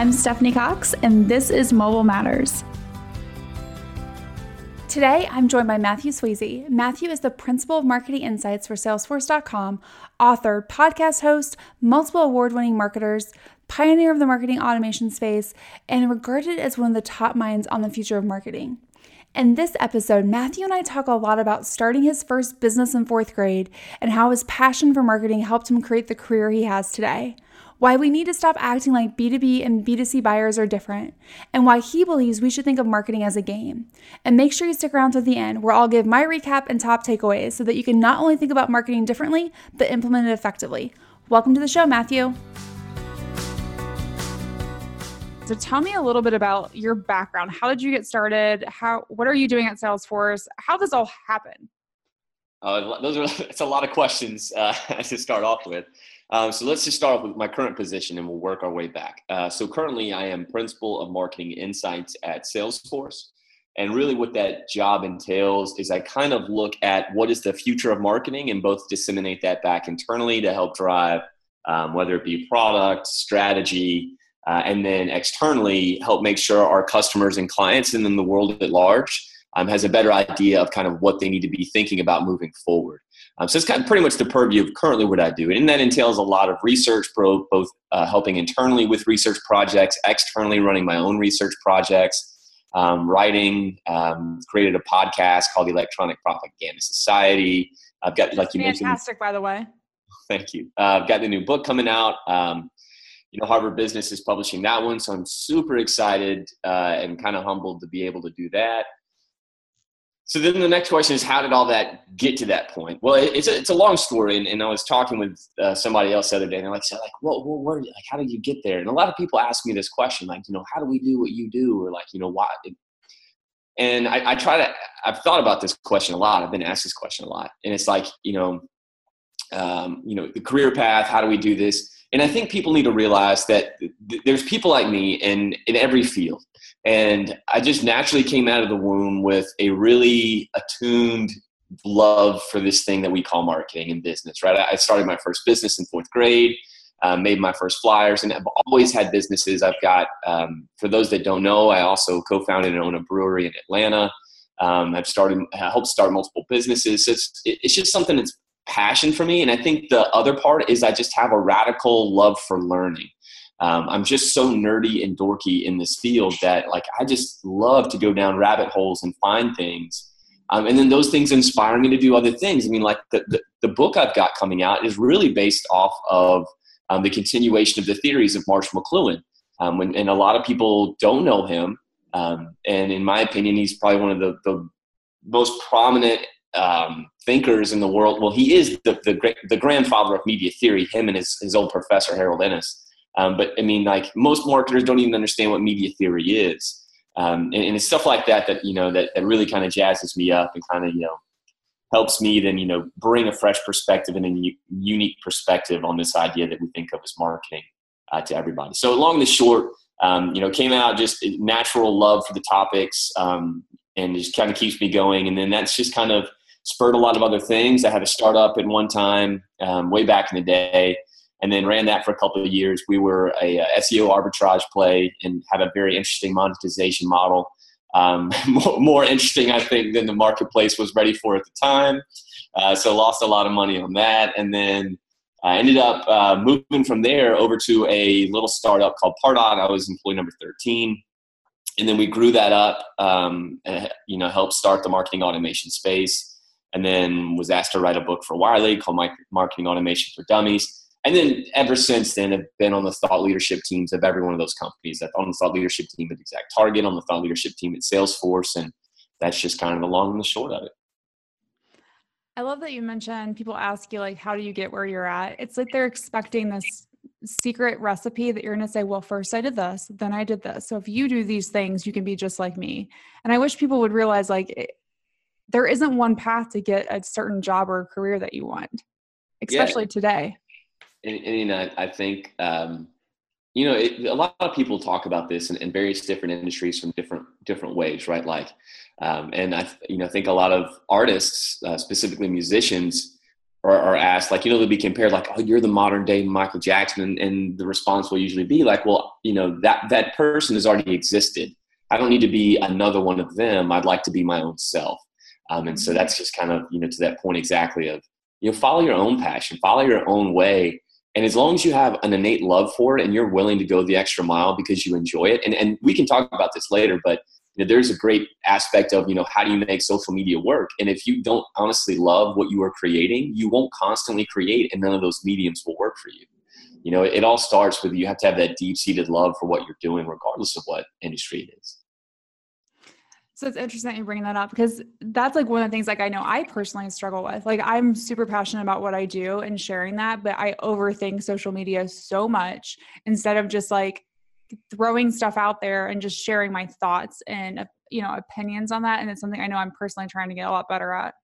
I'm Stephanie Cox, and this is Mobile Matters. Today, I'm joined by Matthew Sweezey. Matthew is the Principal of Marketing Insights for Salesforce.com, author, podcast host, multiple award winning marketers, pioneer of the marketing automation space, and regarded as one of the top minds on the future of marketing. In this episode, Matthew and I talk a lot about starting his first business in fourth grade and how his passion for marketing helped him create the career he has today, why we need to stop acting like B2B and B2C buyers are different, and why he believes we should think of marketing as a game. And make sure you stick around to the end, where I'll give my recap and top takeaways so that you can not only think about marketing differently, but implement it effectively. Welcome to the show, Matthew. So tell me a little bit about your background. How did you get started? How what are you doing at Salesforce? How does all happen? Uh, those are it's a lot of questions uh, to start off with. Um, so let's just start off with my current position, and we'll work our way back. Uh, so currently, I am principal of marketing insights at Salesforce, and really, what that job entails is I kind of look at what is the future of marketing, and both disseminate that back internally to help drive um, whether it be product strategy uh, and then externally help make sure our customers and clients and then the world at large um, has a better idea of kind of what they need to be thinking about moving forward. Um, so it's kind of pretty much the purview of currently what I do, and that entails a lot of research, both uh, helping internally with research projects, externally running my own research projects, um, writing. Um, created a podcast called the Electronic Propaganda Society. I've got like you fantastic, mentioned, fantastic by the way. Thank you. Uh, I've got the new book coming out. Um, you know, Harvard Business is publishing that one, so I'm super excited uh, and kind of humbled to be able to do that. So then the next question is, how did all that get to that point? Well, it's a, it's a long story, and, and I was talking with uh, somebody else the other day, and they're like, like, well, well where, like, how did you get there? And a lot of people ask me this question, like, you know, how do we do what you do, or like, you know, why? And I, I try to, I've thought about this question a lot. I've been asked this question a lot, and it's like, you know, um, you know, the career path. How do we do this? And I think people need to realize that th- there's people like me in, in every field. And I just naturally came out of the womb with a really attuned love for this thing that we call marketing and business, right? I started my first business in fourth grade, um, made my first flyers, and I've always had businesses. I've got, um, for those that don't know, I also co founded and own a brewery in Atlanta. Um, I've started, helped start multiple businesses. So it's, it's just something that's passion for me. And I think the other part is I just have a radical love for learning. Um, I'm just so nerdy and dorky in this field that like I just love to go down rabbit holes and find things. Um, and then those things inspire me to do other things. I mean, like the, the, the book I've got coming out is really based off of um, the continuation of the theories of Marshall McLuhan. Um, when, and a lot of people don't know him. Um, and in my opinion, he's probably one of the, the most prominent um, thinkers in the world. Well, he is the, the, the grandfather of media theory, him and his, his old professor, Harold Innis. Um, but I mean, like most marketers don't even understand what media theory is. Um, and, and, it's stuff like that that, you know, that, that really kind of jazzes me up and kind of, you know, helps me then, you know, bring a fresh perspective and a unique perspective on this idea that we think of as marketing uh, to everybody. So long and short, um, you know, came out just natural love for the topics um, and just kind of keeps me going. And then that's just kind of spurred a lot of other things. I had a startup at one time, um, way back in the day, and then ran that for a couple of years. We were a, a SEO arbitrage play and had a very interesting monetization model. Um, more, more, interesting, I think, than the marketplace was ready for at the time. Uh, so lost a lot of money on that, and then I ended up uh, moving from there over to a little startup called Pardot. I was employee number 13 and then we grew that up um, and, you know helped start the marketing automation space and then was asked to write a book for Wiley called Marketing Automation for Dummies. And then ever since then, have been on the thought leadership teams of every one of those companies. I've on the thought leadership team at Exact Target, on the thought leadership team at Salesforce, and that's just kind of the long and the short of it. I love that you mentioned people ask you like, how do you get where you're at? It's like they're expecting this secret recipe that you're going to say, well, first I did this, then I did this. So if you do these things, you can be just like me. And I wish people would realize like there isn't one path to get a certain job or career that you want, especially yeah. today. And, and, you know, I think, um, you know, it, a lot of people talk about this in, in, various different industries from different different ways, right? Like, um, and I, you know, think a lot of artists, uh, specifically musicians, or are asked, like, you know, they'll be compared, like, oh, you're the modern day Michael Jackson. And, and the response will usually be like, well, you know, that, that person has already existed. I don't need to be another one of them. I'd like to be my own self. Um, and so mm-hmm. that's just kind of, you know, to that point exactly of, you know, follow your own passion, follow your own way. And as long as you have an innate love for it and you're willing to go the extra mile because you enjoy it, and, and we can talk about this later, but you know, there's a great aspect of, you know, how do you make social media work? And if you don't honestly love what you are creating, you won't constantly create and none of those mediums will work for you. You know, it all starts with you have to have that deep seated love for what you're doing, regardless of what industry it is. So it's interesting that you bringing that up because that's like one of the things like I know I personally struggle with. Like I'm super passionate about what I do and sharing that, but I overthink social media so much instead of just like throwing stuff out there and just sharing my thoughts and you know opinions on that. And it's something I know I'm personally trying to get a lot better at.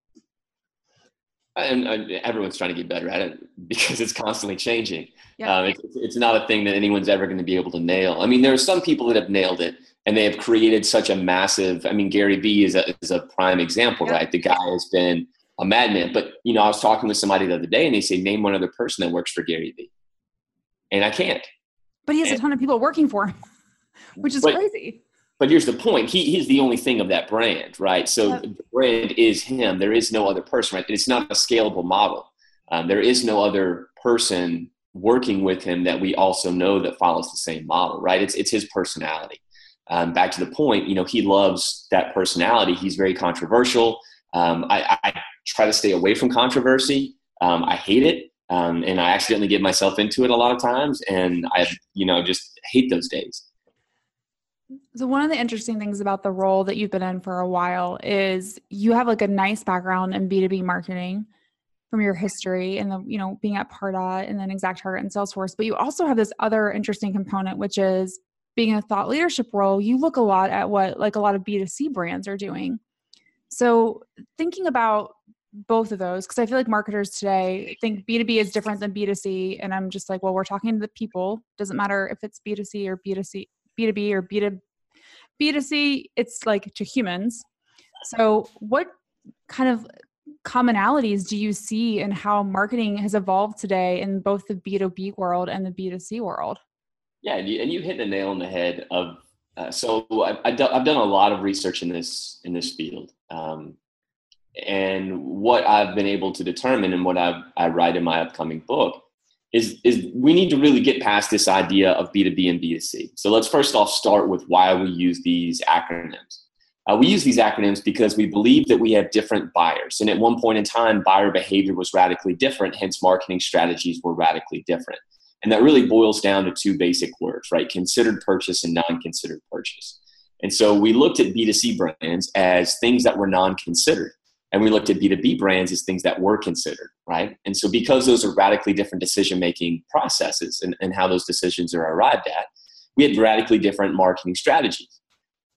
And, everyone's trying to get better at it because it's constantly changing. Yeah. Um, it's, it's not a thing that anyone's ever going to be able to nail. I mean, there are some people that have nailed it and they have created such a massive i mean gary vee is a, is a prime example right the guy has been a madman but you know i was talking with somebody the other day and they say name one other person that works for gary vee and i can't but he has and, a ton of people working for him which is but, crazy but here's the point he, he's the only thing of that brand right so yep. the brand is him there is no other person right it's not a scalable model um, there is no other person working with him that we also know that follows the same model right it's, it's his personality um, back to the point, you know, he loves that personality. He's very controversial. Um, I, I, try to stay away from controversy. Um, I hate it. Um, and I accidentally get myself into it a lot of times. And I, you know, just hate those days. So one of the interesting things about the role that you've been in for a while is you have like a nice background in B2B marketing from your history and the, you know, being at Pardot and then Exact Target and Salesforce, but you also have this other interesting component, which is being a thought leadership role, you look a lot at what like a lot of B2C brands are doing. So thinking about both of those, because I feel like marketers today think B2B is different than B2C. And I'm just like, well, we're talking to the people. Doesn't matter if it's B2C or B2C, B2B or B2 B2C, it's like to humans. So what kind of commonalities do you see in how marketing has evolved today in both the B2B world and the B2C world? Yeah, and you, and you hit the nail on the head of. Uh, so I've, I've done a lot of research in this in this field, um, and what I've been able to determine, and what I've, I write in my upcoming book, is is we need to really get past this idea of B two B and B two C. So let's first off start with why we use these acronyms. Uh, we use these acronyms because we believe that we have different buyers, and at one point in time, buyer behavior was radically different. Hence, marketing strategies were radically different. And that really boils down to two basic words, right? Considered purchase and non considered purchase. And so we looked at B2C brands as things that were non considered. And we looked at B2B brands as things that were considered, right? And so because those are radically different decision making processes and, and how those decisions are arrived at, we had radically different marketing strategies.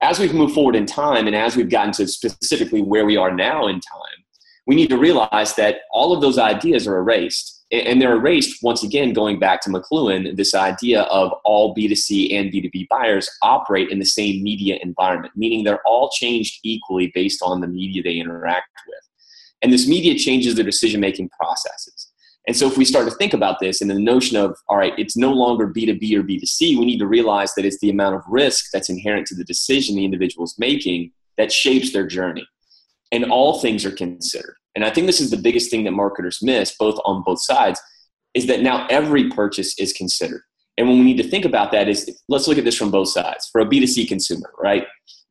As we've moved forward in time and as we've gotten to specifically where we are now in time, we need to realize that all of those ideas are erased and they're erased once again going back to mcluhan this idea of all b2c and b2b buyers operate in the same media environment meaning they're all changed equally based on the media they interact with. And this media changes their decision making processes. And so if we start to think about this and the notion of all right it's no longer b2b or b2c we need to realize that it's the amount of risk that's inherent to the decision the individual is making that shapes their journey. And all things are considered and I think this is the biggest thing that marketers miss, both on both sides, is that now every purchase is considered. And when we need to think about that is let's look at this from both sides. For a B2C consumer, right?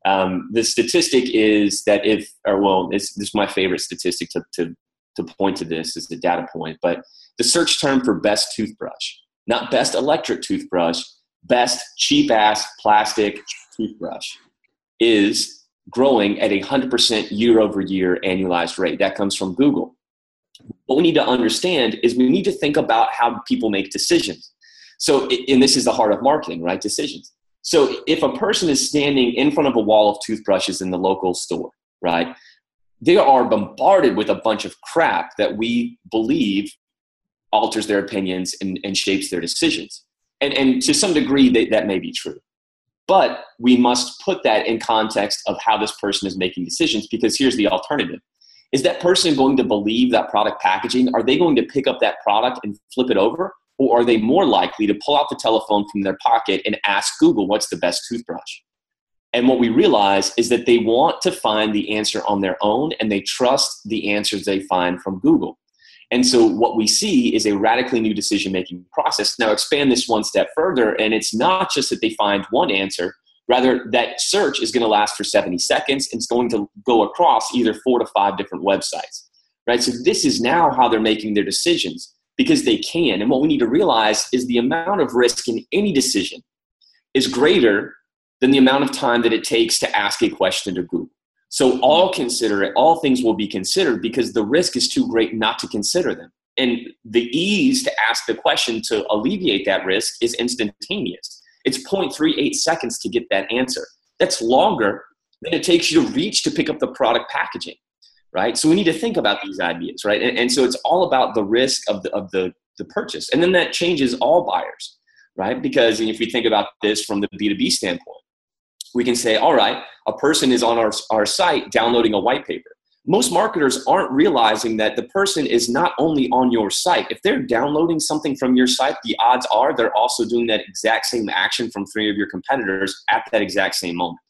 Um, the statistic is that if, or well, this, this is my favorite statistic to, to, to point to this is the data point, but the search term for best toothbrush, not best electric toothbrush, best cheap ass plastic toothbrush is growing at a 100% year over year annualized rate. That comes from Google. What we need to understand is we need to think about how people make decisions. So, and this is the heart of marketing, right? Decisions. So, if a person is standing in front of a wall of toothbrushes in the local store, right, they are bombarded with a bunch of crap that we believe alters their opinions and, and shapes their decisions. And, and to some degree, they, that may be true. But we must put that in context of how this person is making decisions because here's the alternative. is that person going to believe that product packaging? Are they going to pick up that product and flip it over? Or are they more likely to pull out the telephone from their pocket and ask Google what's the best toothbrush? And what we realize is that they want to find the answer on their own and they trust the answers they find from Google. And so what we see is a radically new decision making process. Now, expand this one step further, and it's not just that they find one answer, rather, that search is going to last for 70 seconds and it's going to go across either four to five different websites. Right? So, this is now how they're making their decisions because they can. And what we need to realize is the amount of risk in any decision is greater than the amount of time that it takes to ask a question to Google. So all consider it, all things will be considered because the risk is too great not to consider them. And the ease to ask the question to alleviate that risk is instantaneous. It's 0.38 seconds to get that answer. That's longer than it takes you to reach to pick up the product packaging, right? So we need to think about these ideas, right? And, and so it's all about the risk of the, of the, the purchase. And then that changes all buyers, right? Because if we think about this from the B2B standpoint, we can say, all right, a person is on our, our site downloading a white paper. Most marketers aren't realizing that the person is not only on your site. If they're downloading something from your site, the odds are they're also doing that exact same action from three of your competitors at that exact same moment.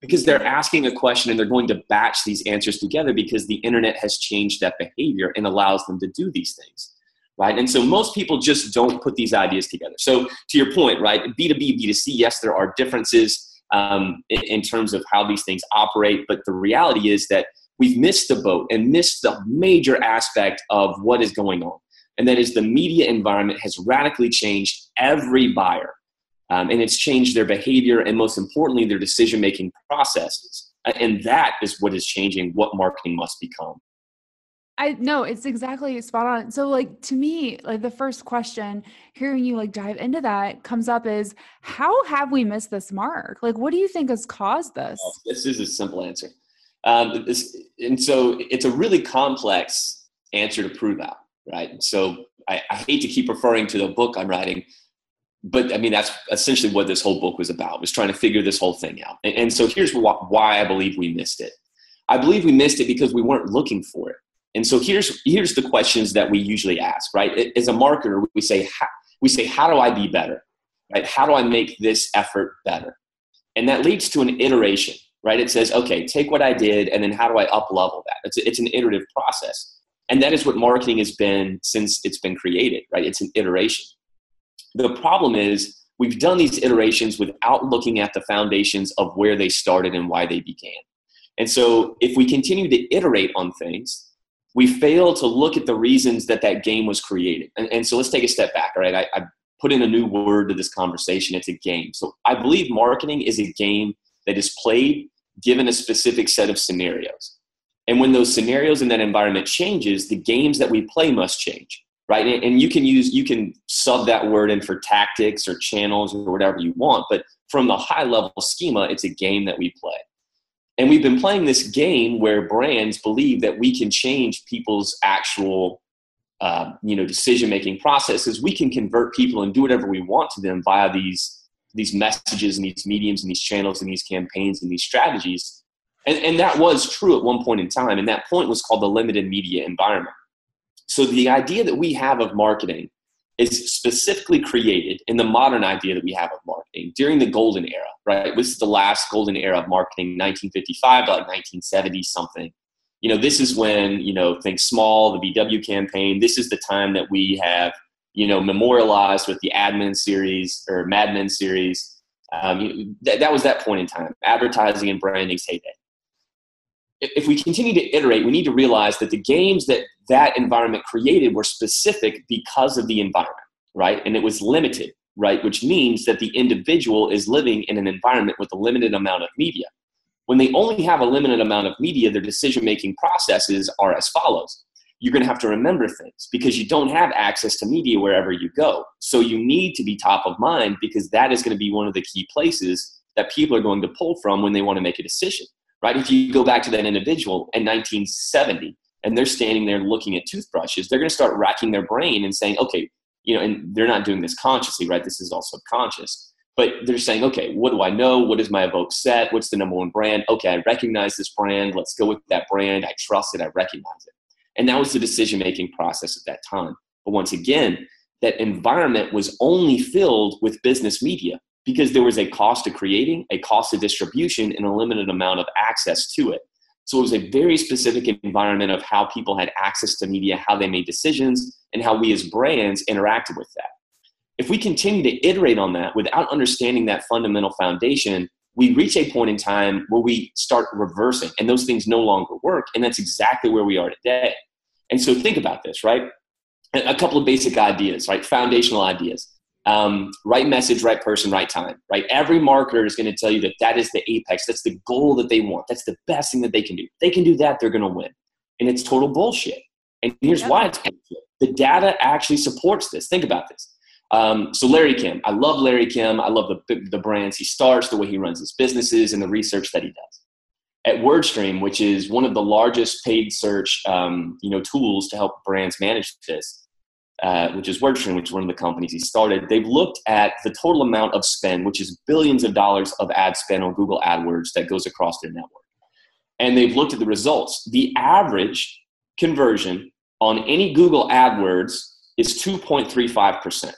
Because they're asking a question and they're going to batch these answers together because the internet has changed that behavior and allows them to do these things right? And so most people just don't put these ideas together. So to your point, right, B2B, B2C, yes, there are differences um, in, in terms of how these things operate. But the reality is that we've missed the boat and missed the major aspect of what is going on. And that is the media environment has radically changed every buyer. Um, and it's changed their behavior and, most importantly, their decision making processes. And that is what is changing what marketing must become. I no, it's exactly spot on. So like to me, like the first question, hearing you like dive into that comes up is how have we missed this mark? Like what do you think has caused this? Oh, this is a simple answer. Um, this, and so it's a really complex answer to prove out, right? So I, I hate to keep referring to the book I'm writing, but I mean that's essentially what this whole book was about was trying to figure this whole thing out. And, and so here's why I believe we missed it. I believe we missed it because we weren't looking for it and so here's here's the questions that we usually ask, right? As a marketer, we say we say how do I be better? Right? How do I make this effort better? And that leads to an iteration, right? It says, okay, take what I did and then how do I up level that? It's a, it's an iterative process. And that is what marketing has been since it's been created, right? It's an iteration. The problem is we've done these iterations without looking at the foundations of where they started and why they began. And so if we continue to iterate on things, we fail to look at the reasons that that game was created. And, and so let's take a step back, all right? I, I put in a new word to this conversation. It's a game. So I believe marketing is a game that is played given a specific set of scenarios. And when those scenarios in that environment changes, the games that we play must change, right? And, and you can use, you can sub that word in for tactics or channels or whatever you want. But from the high level schema, it's a game that we play. And we've been playing this game where brands believe that we can change people's actual, uh, you know, decision-making processes. We can convert people and do whatever we want to them via these these messages and these mediums and these channels and these campaigns and these strategies. And, and that was true at one point in time. And that point was called the limited media environment. So the idea that we have of marketing is specifically created in the modern idea that we have of marketing during the golden era, right? This is the last golden era of marketing, 1955 to like 1970 something. You know, this is when, you know, think small, the VW campaign. This is the time that we have, you know, memorialized with the admin series or Mad Men series. Um, that, that was that point in time, advertising and branding's heyday if we continue to iterate, we need to realize that the games that that environment created were specific because of the environment, right? And it was limited, right? Which means that the individual is living in an environment with a limited amount of media. When they only have a limited amount of media, their decision making processes are as follows. You're going to have to remember things because you don't have access to media wherever you go. So you need to be top of mind because that is going to be one of the key places that people are going to pull from when they want to make a decision right? If you go back to that individual in 1970 and they're standing there looking at toothbrushes, they're going to start racking their brain and saying, okay, you know, and they're not doing this consciously, right? This is all subconscious. but they're saying, okay, what do I know? What is my Evoke set? What's the number one brand? Okay, I recognize this brand. Let's go with that brand. I trust it. I recognize it. And that was the decision making process at that time. But once again, that environment was only filled with business media because there was a cost of creating, a cost of distribution, and a limited amount of access to it. So it was a very specific environment of how people had access to media, how they made decisions, and how we as brands interacted with that. If we continue to iterate on that without understanding that fundamental foundation, we reach a point in time where we start reversing and those things no longer work. And that's exactly where we are today. And so think about this, right? A couple of basic ideas, right? Foundational ideas. Um, right message, right person, right time, right? Every marketer is going to tell you that that is the apex. That's the goal that they want. That's the best thing that they can do. If they can do that, they're going to win. And it's total bullshit. And here's yep. why it's bullshit. The data actually supports this. Think about this. Um, so Larry Kim, I love Larry Kim. I love the, the brands he starts, the way he runs his businesses, and the research that he does. At WordStream, which is one of the largest paid search um, you know tools to help brands manage this, uh, which is WordStream, which is one of the companies he started. They've looked at the total amount of spend, which is billions of dollars of ad spend on Google AdWords that goes across their network, and they've looked at the results. The average conversion on any Google AdWords is 2.35 percent.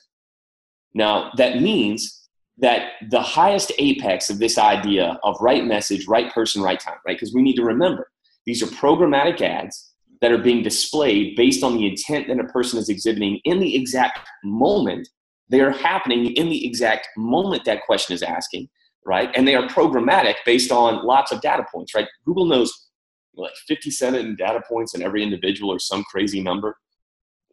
Now, that means that the highest apex of this idea of right message, right person, right time, right? Because we need to remember these are programmatic ads that are being displayed based on the intent that a person is exhibiting in the exact moment. They are happening in the exact moment that question is asking, right? And they are programmatic based on lots of data points, right? Google knows like 57 data points in every individual or some crazy number.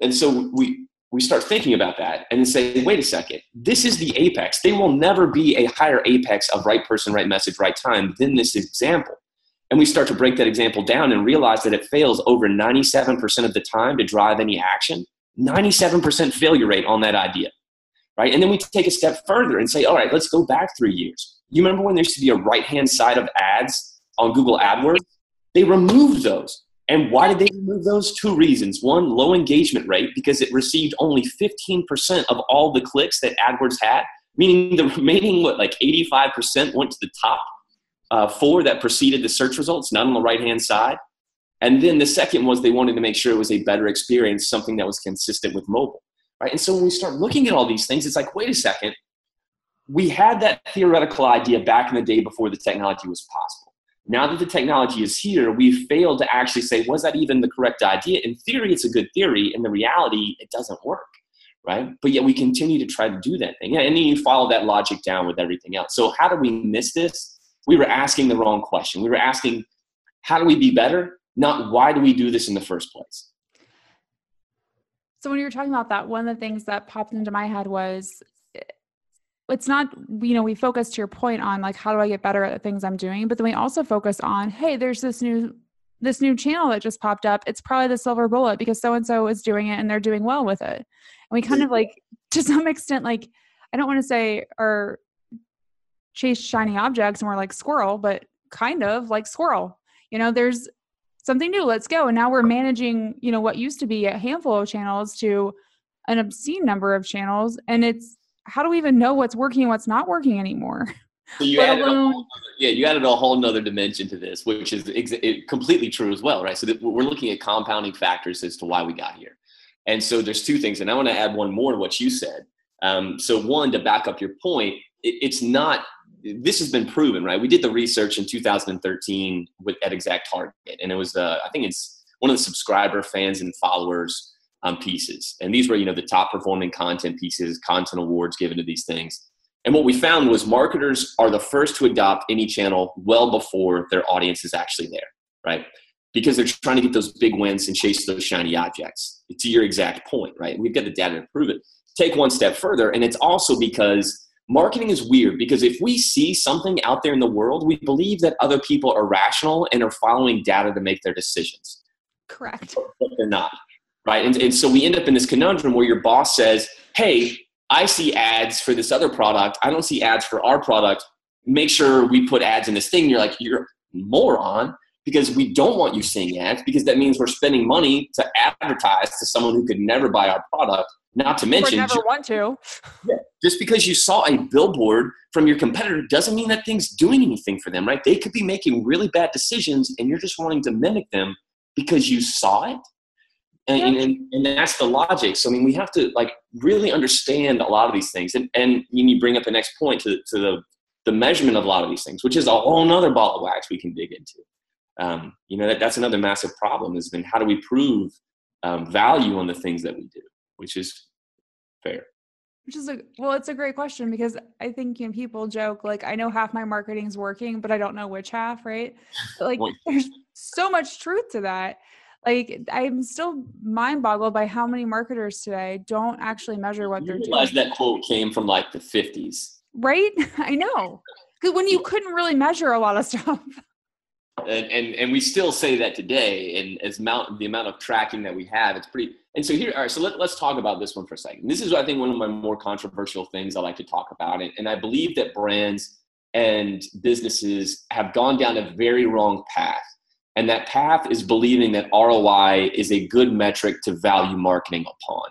And so we we start thinking about that and say, wait a second, this is the apex. There will never be a higher apex of right person, right message, right time than this example. And we start to break that example down and realize that it fails over 97% of the time to drive any action. 97% failure rate on that idea. Right? And then we take a step further and say, all right, let's go back three years. You remember when there used to be a right hand side of ads on Google AdWords? They removed those and why did they remove those? Two reasons. One, low engagement rate, because it received only 15% of all the clicks that AdWords had, meaning the remaining, what, like 85% went to the top uh, four that preceded the search results, not on the right hand side. And then the second was they wanted to make sure it was a better experience, something that was consistent with mobile. Right? And so when we start looking at all these things, it's like, wait a second, we had that theoretical idea back in the day before the technology was possible now that the technology is here, we've failed to actually say, was that even the correct idea? In theory, it's a good theory. In the reality, it doesn't work, right? But yet we continue to try to do that thing. And then you follow that logic down with everything else. So, how do we miss this? We were asking the wrong question. We were asking, how do we be better? Not why do we do this in the first place? So, when you were talking about that, one of the things that popped into my head was it's not you know we focus to your point on like how do i get better at the things i'm doing but then we also focus on hey there's this new this new channel that just popped up it's probably the silver bullet because so and so is doing it and they're doing well with it and we kind of like to some extent like i don't want to say or chase shiny objects and we're like squirrel but kind of like squirrel you know there's something new let's go and now we're managing you know what used to be a handful of channels to an obscene number of channels and it's how do we even know what's working and what's not working anymore? So you added alone, other, yeah, you added a whole nother dimension to this, which is ex- completely true as well, right? So we're looking at compounding factors as to why we got here. And so there's two things, and I want to add one more to what you said. Um, so one, to back up your point, it, it's not. This has been proven, right? We did the research in 2013 with at Exact Target, and it was I think it's one of the subscriber fans and followers um, pieces. And these were, you know, the top performing content pieces, content awards given to these things. And what we found was marketers are the first to adopt any channel well before their audience is actually there, right? Because they're trying to get those big wins and chase those shiny objects. To your exact point, right? We've got the data to prove it. Take one step further, and it's also because marketing is weird because if we see something out there in the world, we believe that other people are rational and are following data to make their decisions. Correct. But they're not right? And, and so we end up in this conundrum where your boss says, hey, I see ads for this other product. I don't see ads for our product. Make sure we put ads in this thing. You're like, you're moron because we don't want you seeing ads because that means we're spending money to advertise to someone who could never buy our product. Not to mention, never want to. Just because you saw a billboard from your competitor doesn't mean that thing's doing anything for them, right? They could be making really bad decisions, and you're just wanting to mimic them because you saw it. And, and, and, that's the logic. So I mean, we have to like really understand a lot of these things. And and you bring up the next point to to the the measurement of a lot of these things, which is a whole other ball of wax we can dig into. Um, you know, that, that's another massive problem is then how do we prove um, value on the things that we do, which is fair. Which is a well, it's a great question because I think you know, people joke like I know half my marketing is working, but I don't know which half, right? But, like there's so much truth to that. Like I'm still mind boggled by how many marketers today don't actually measure what you they're doing. That quote came from like the 50s, right? I know because when you couldn't really measure a lot of stuff and, and and we still say that today and as amount the amount of tracking that we have it's pretty and so here all right so let, let's talk about this one for a second. This is i think one of my more controversial things i like to talk about and, and i believe that brands and businesses have gone down a very wrong path. And that path is believing that roi is a good metric to value marketing upon.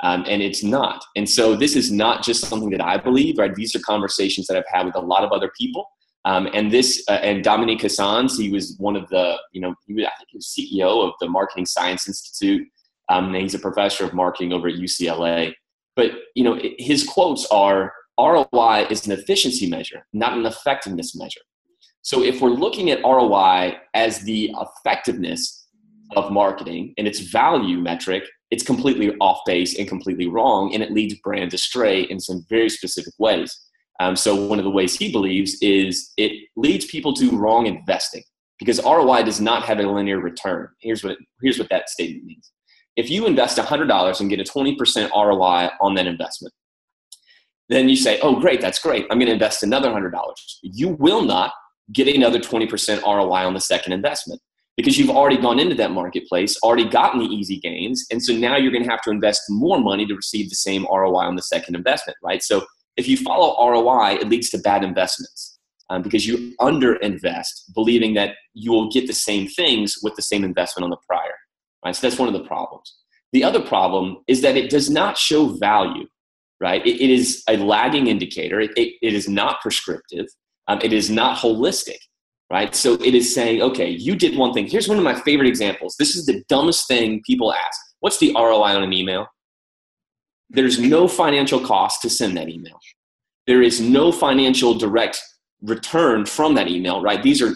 Um, and it's not. And so this is not just something that i believe right? These are conversations that i've had with a lot of other people um, and this uh, and Dominique Hanssens, he was one of the you know he was I think he was CEO of the Marketing Science Institute. Um, and he's a professor of marketing over at UCLA. But you know his quotes are ROI is an efficiency measure, not an effectiveness measure. So if we're looking at ROI as the effectiveness of marketing and its value metric, it's completely off base and completely wrong, and it leads brands astray in some very specific ways. Um, so one of the ways he believes is it leads people to wrong investing because ROI does not have a linear return. Here's what here's what that statement means. If you invest $100 and get a 20% ROI on that investment, then you say, "Oh, great, that's great. I'm going to invest another $100." You will not get another 20% ROI on the second investment because you've already gone into that marketplace, already gotten the easy gains, and so now you're going to have to invest more money to receive the same ROI on the second investment, right? So if you follow ROI, it leads to bad investments um, because you underinvest, believing that you will get the same things with the same investment on the prior. Right? So that's one of the problems. The other problem is that it does not show value. Right? it, it is a lagging indicator. It, it, it is not prescriptive. Um, it is not holistic. Right? So it is saying, okay, you did one thing. Here's one of my favorite examples. This is the dumbest thing people ask. What's the ROI on an email? There's no financial cost to send that email. There is no financial direct return from that email, right? These are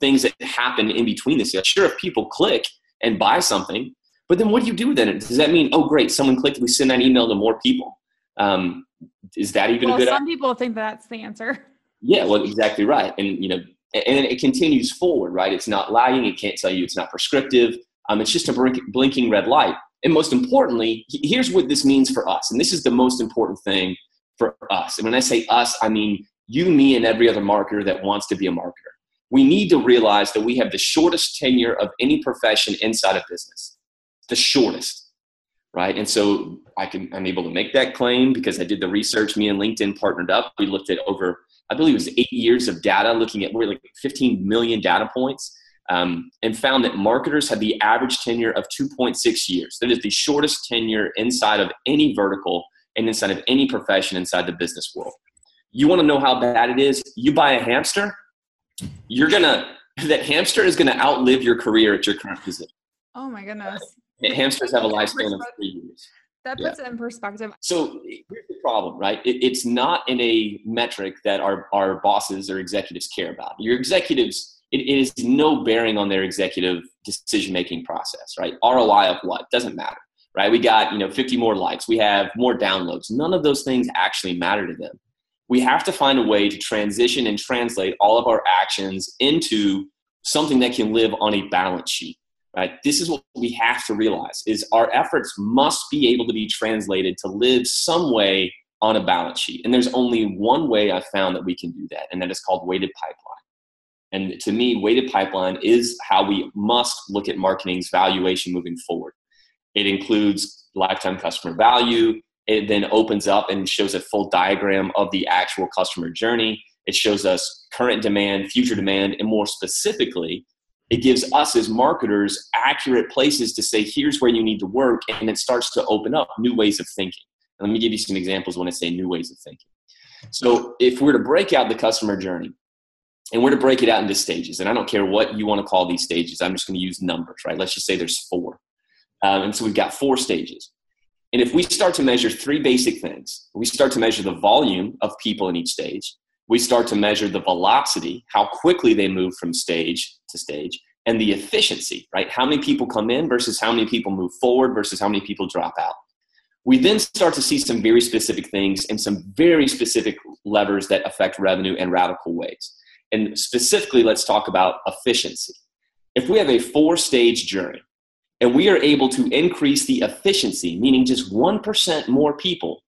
things that happen in between this. Sure, if people click and buy something, but then what do you do then? Does that mean, oh, great, someone clicked, we send that email to more people? Um, is that even well, a good? Some people think that's the answer. Yeah, well, exactly right, and you know, and it continues forward, right? It's not lagging. It can't tell you it's not prescriptive. Um, it's just a blinking red light. And most importantly, here's what this means for us. And this is the most important thing for us. And when I say us, I mean you, me, and every other marketer that wants to be a marketer. We need to realize that we have the shortest tenure of any profession inside of business, the shortest, right? And so I can, I'm able to make that claim because I did the research. Me and LinkedIn partnered up. We looked at over, I believe it was eight years of data, looking at more like 15 million data points um, and found that marketers have the average tenure of 2.6 years. That is the shortest tenure inside of any vertical and inside of any profession inside the business world. You want to know how bad it is? You buy a hamster, you're gonna that hamster is gonna outlive your career at your current position. Oh my goodness. Hamsters have a lifespan of three years. That puts yeah. it in perspective. So here's the problem, right? It, it's not in a metric that our, our bosses or executives care about. Your executives it, it is no bearing on their executive decision making process, right? ROI of what doesn't matter, right? We got you know 50 more likes, we have more downloads. None of those things actually matter to them. We have to find a way to transition and translate all of our actions into something that can live on a balance sheet right this is what we have to realize is our efforts must be able to be translated to live some way on a balance sheet and there's only one way I've found that we can do that and that is called weighted pipeline and to me, weighted pipeline is how we must look at marketing's valuation moving forward. It includes lifetime customer value. It then opens up and shows a full diagram of the actual customer journey. It shows us current demand, future demand, and more specifically, it gives us as marketers accurate places to say, here's where you need to work. And it starts to open up new ways of thinking. Let me give you some examples when I say new ways of thinking. So if we're to break out the customer journey, and we're to break it out into stages, and I don't care what you want to call these stages, I'm just going to use numbers, right? Let's just say there's four. Um, and so we've got four stages. And if we start to measure three basic things, we start to measure the volume of people in each stage, we start to measure the velocity, how quickly they move from stage to stage, and the efficiency, right? How many people come in versus how many people move forward versus how many people drop out. We then start to see some very specific things and some very specific levers that affect revenue in radical ways. And specifically, let's talk about efficiency. If we have a four stage journey and we are able to increase the efficiency, meaning just 1% more people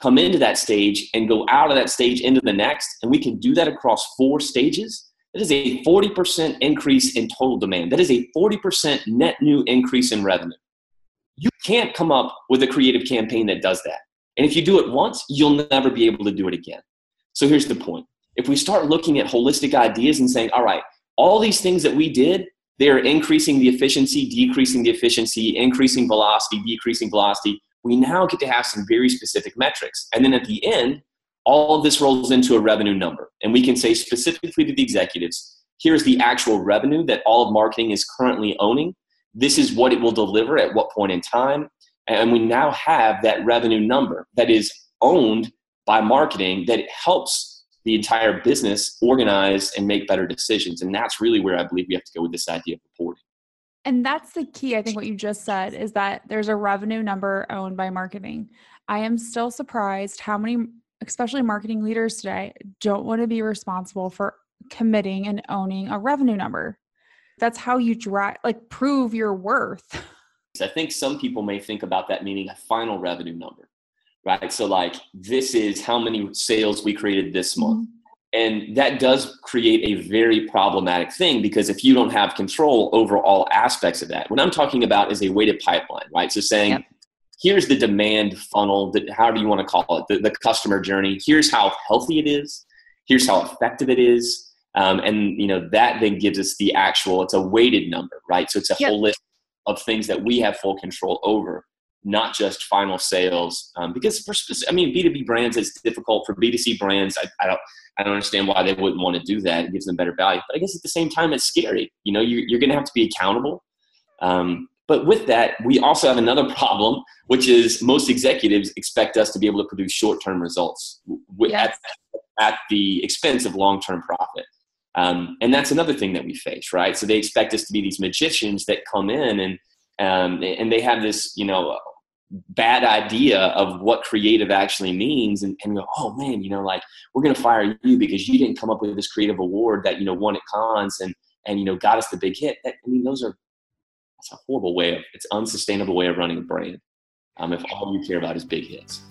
come into that stage and go out of that stage into the next, and we can do that across four stages, that is a 40% increase in total demand. That is a 40% net new increase in revenue. You can't come up with a creative campaign that does that. And if you do it once, you'll never be able to do it again. So here's the point. If we start looking at holistic ideas and saying, all right, all these things that we did, they're increasing the efficiency, decreasing the efficiency, increasing velocity, decreasing velocity we now get to have some very specific metrics. And then at the end, all of this rolls into a revenue number. And we can say specifically to the executives, here's the actual revenue that all of marketing is currently owning. This is what it will deliver at what point in time. And we now have that revenue number that is owned by marketing that helps the entire business organize and make better decisions. And that's really where I believe we have to go with this idea of reporting. And that's the key. I think what you just said is that there's a revenue number owned by marketing. I am still surprised how many, especially marketing leaders today, don't want to be responsible for committing and owning a revenue number. That's how you drive, like, prove your worth. I think some people may think about that meaning a final revenue number, right? So, like, this is how many sales we created this month. Mm-hmm. And that does create a very problematic thing because if you don't have control over all aspects of that, what I'm talking about is a weighted pipeline, right? So saying, yep. here's the demand funnel, that however you want to call it, the, the, customer journey. Here's how healthy it is. Here's how effective it is. Um, and you know that then gives us the actual. It's a weighted number, right? So it's a yep. whole list of things that we have full control over not just final sales. Um, because for I mean, B two B brands is difficult. For B two C brands, I, I, don't I don't understand why they wouldn't want to do that. It gives them better value. But I guess at the same time, it's scary. You know, you, you're going to have to be accountable. Um, but with that, we also have another problem, which is most executives expect us to be able to produce short term results yes. at, at the expense of long term profit. Um, and that's another thing that we face, right? So they expect us to be these magicians that come in and um, and they have this, you know, bad idea of what creative actually means and, and go, oh man, you know, like we're gonna fire you because you didn't come up with this creative award that, you know, won at Cannes and and you know got us the big hit. That, I mean, those are that's a horrible way of it's unsustainable way of running a brand. Um, if all you care about is big hits.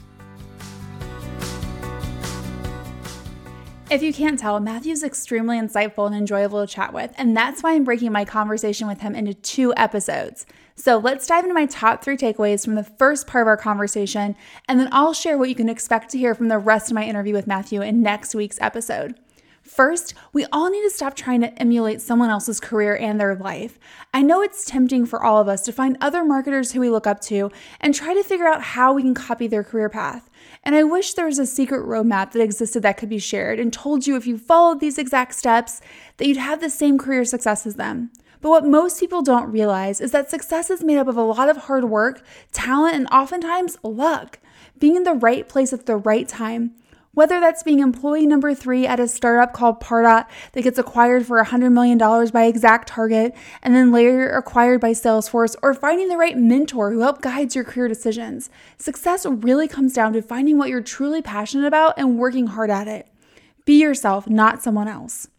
If you can't tell, Matthew's extremely insightful and enjoyable to chat with, and that's why I'm breaking my conversation with him into two episodes. So let's dive into my top three takeaways from the first part of our conversation, and then I'll share what you can expect to hear from the rest of my interview with Matthew in next week's episode. First, we all need to stop trying to emulate someone else's career and their life. I know it's tempting for all of us to find other marketers who we look up to and try to figure out how we can copy their career path. And I wish there was a secret roadmap that existed that could be shared and told you if you followed these exact steps that you'd have the same career success as them. But what most people don't realize is that success is made up of a lot of hard work, talent, and oftentimes luck. Being in the right place at the right time whether that's being employee number three at a startup called Pardot that gets acquired for $100 million by Exact Target and then later acquired by Salesforce, or finding the right mentor who helps guide your career decisions. Success really comes down to finding what you're truly passionate about and working hard at it. Be yourself, not someone else.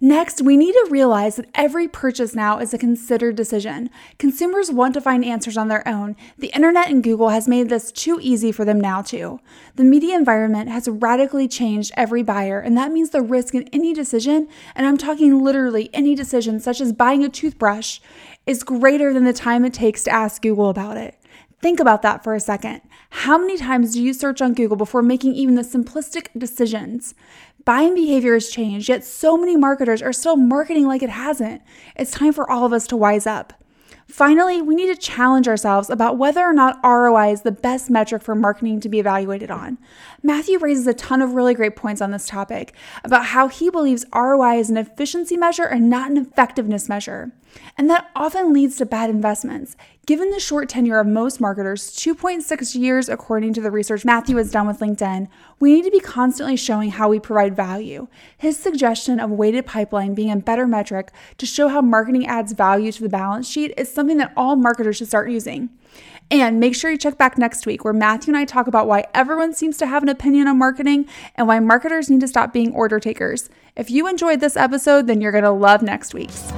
Next, we need to realize that every purchase now is a considered decision. Consumers want to find answers on their own. The internet and Google has made this too easy for them now, too. The media environment has radically changed every buyer, and that means the risk in any decision, and I'm talking literally any decision, such as buying a toothbrush, is greater than the time it takes to ask Google about it. Think about that for a second. How many times do you search on Google before making even the simplistic decisions? Buying behavior has changed, yet so many marketers are still marketing like it hasn't. It's time for all of us to wise up. Finally, we need to challenge ourselves about whether or not ROI is the best metric for marketing to be evaluated on. Matthew raises a ton of really great points on this topic about how he believes ROI is an efficiency measure and not an effectiveness measure. And that often leads to bad investments. Given the short tenure of most marketers, 2.6 years according to the research Matthew has done with LinkedIn, we need to be constantly showing how we provide value. His suggestion of weighted pipeline being a better metric to show how marketing adds value to the balance sheet is something that all marketers should start using. And make sure you check back next week where Matthew and I talk about why everyone seems to have an opinion on marketing and why marketers need to stop being order takers. If you enjoyed this episode, then you're going to love next week's.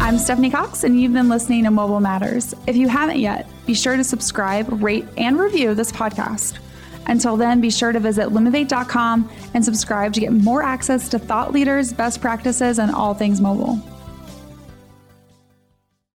I'm Stephanie Cox, and you've been listening to Mobile Matters. If you haven't yet, be sure to subscribe, rate, and review this podcast. Until then, be sure to visit limivate.com and subscribe to get more access to thought leaders, best practices, and all things mobile.